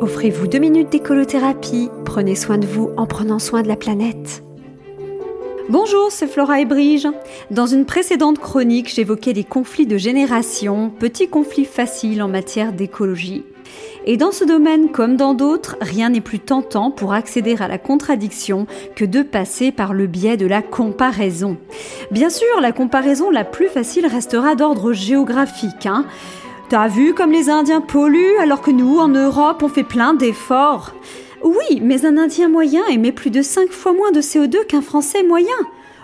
Offrez-vous deux minutes d'écolothérapie. Prenez soin de vous en prenant soin de la planète. Bonjour, c'est Flora et Brige. Dans une précédente chronique, j'évoquais les conflits de génération, petits conflits faciles en matière d'écologie. Et dans ce domaine comme dans d'autres, rien n'est plus tentant pour accéder à la contradiction que de passer par le biais de la comparaison. Bien sûr, la comparaison la plus facile restera d'ordre géographique. Hein. T'as vu comme les Indiens polluent alors que nous, en Europe, on fait plein d'efforts oui, mais un Indien moyen émet plus de 5 fois moins de CO2 qu'un Français moyen.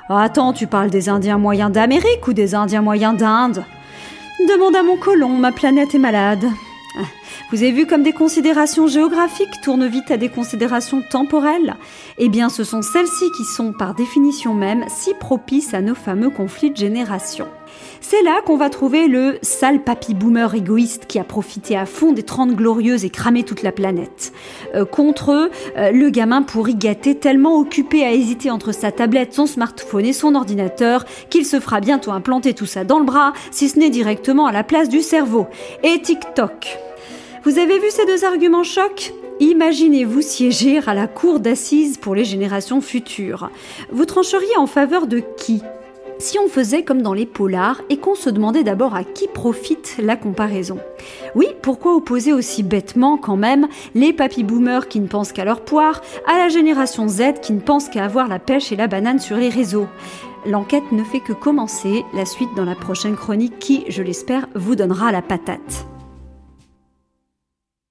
Attends, tu parles des Indiens moyens d'Amérique ou des Indiens moyens d'Inde? Demande à mon colon, ma planète est malade. Vous avez vu comme des considérations géographiques tournent vite à des considérations temporelles Eh bien, ce sont celles-ci qui sont, par définition même, si propices à nos fameux conflits de génération. C'est là qu'on va trouver le sale papy boomer égoïste qui a profité à fond des 30 glorieuses et cramé toute la planète. Euh, contre eux, euh, le gamin pourri gâté tellement occupé à hésiter entre sa tablette, son smartphone et son ordinateur qu'il se fera bientôt implanter tout ça dans le bras, si ce n'est directement à la place du cerveau. Et TikTok. Vous avez vu ces deux arguments chocs Imaginez-vous siéger à la cour d'assises pour les générations futures. Vous trancheriez en faveur de qui? Si on faisait comme dans les polars et qu'on se demandait d'abord à qui profite la comparaison. Oui, pourquoi opposer aussi bêtement quand même les papy boomers qui ne pensent qu'à leur poire à la génération Z qui ne pense qu'à avoir la pêche et la banane sur les réseaux? L'enquête ne fait que commencer, la suite dans la prochaine chronique qui, je l'espère, vous donnera la patate.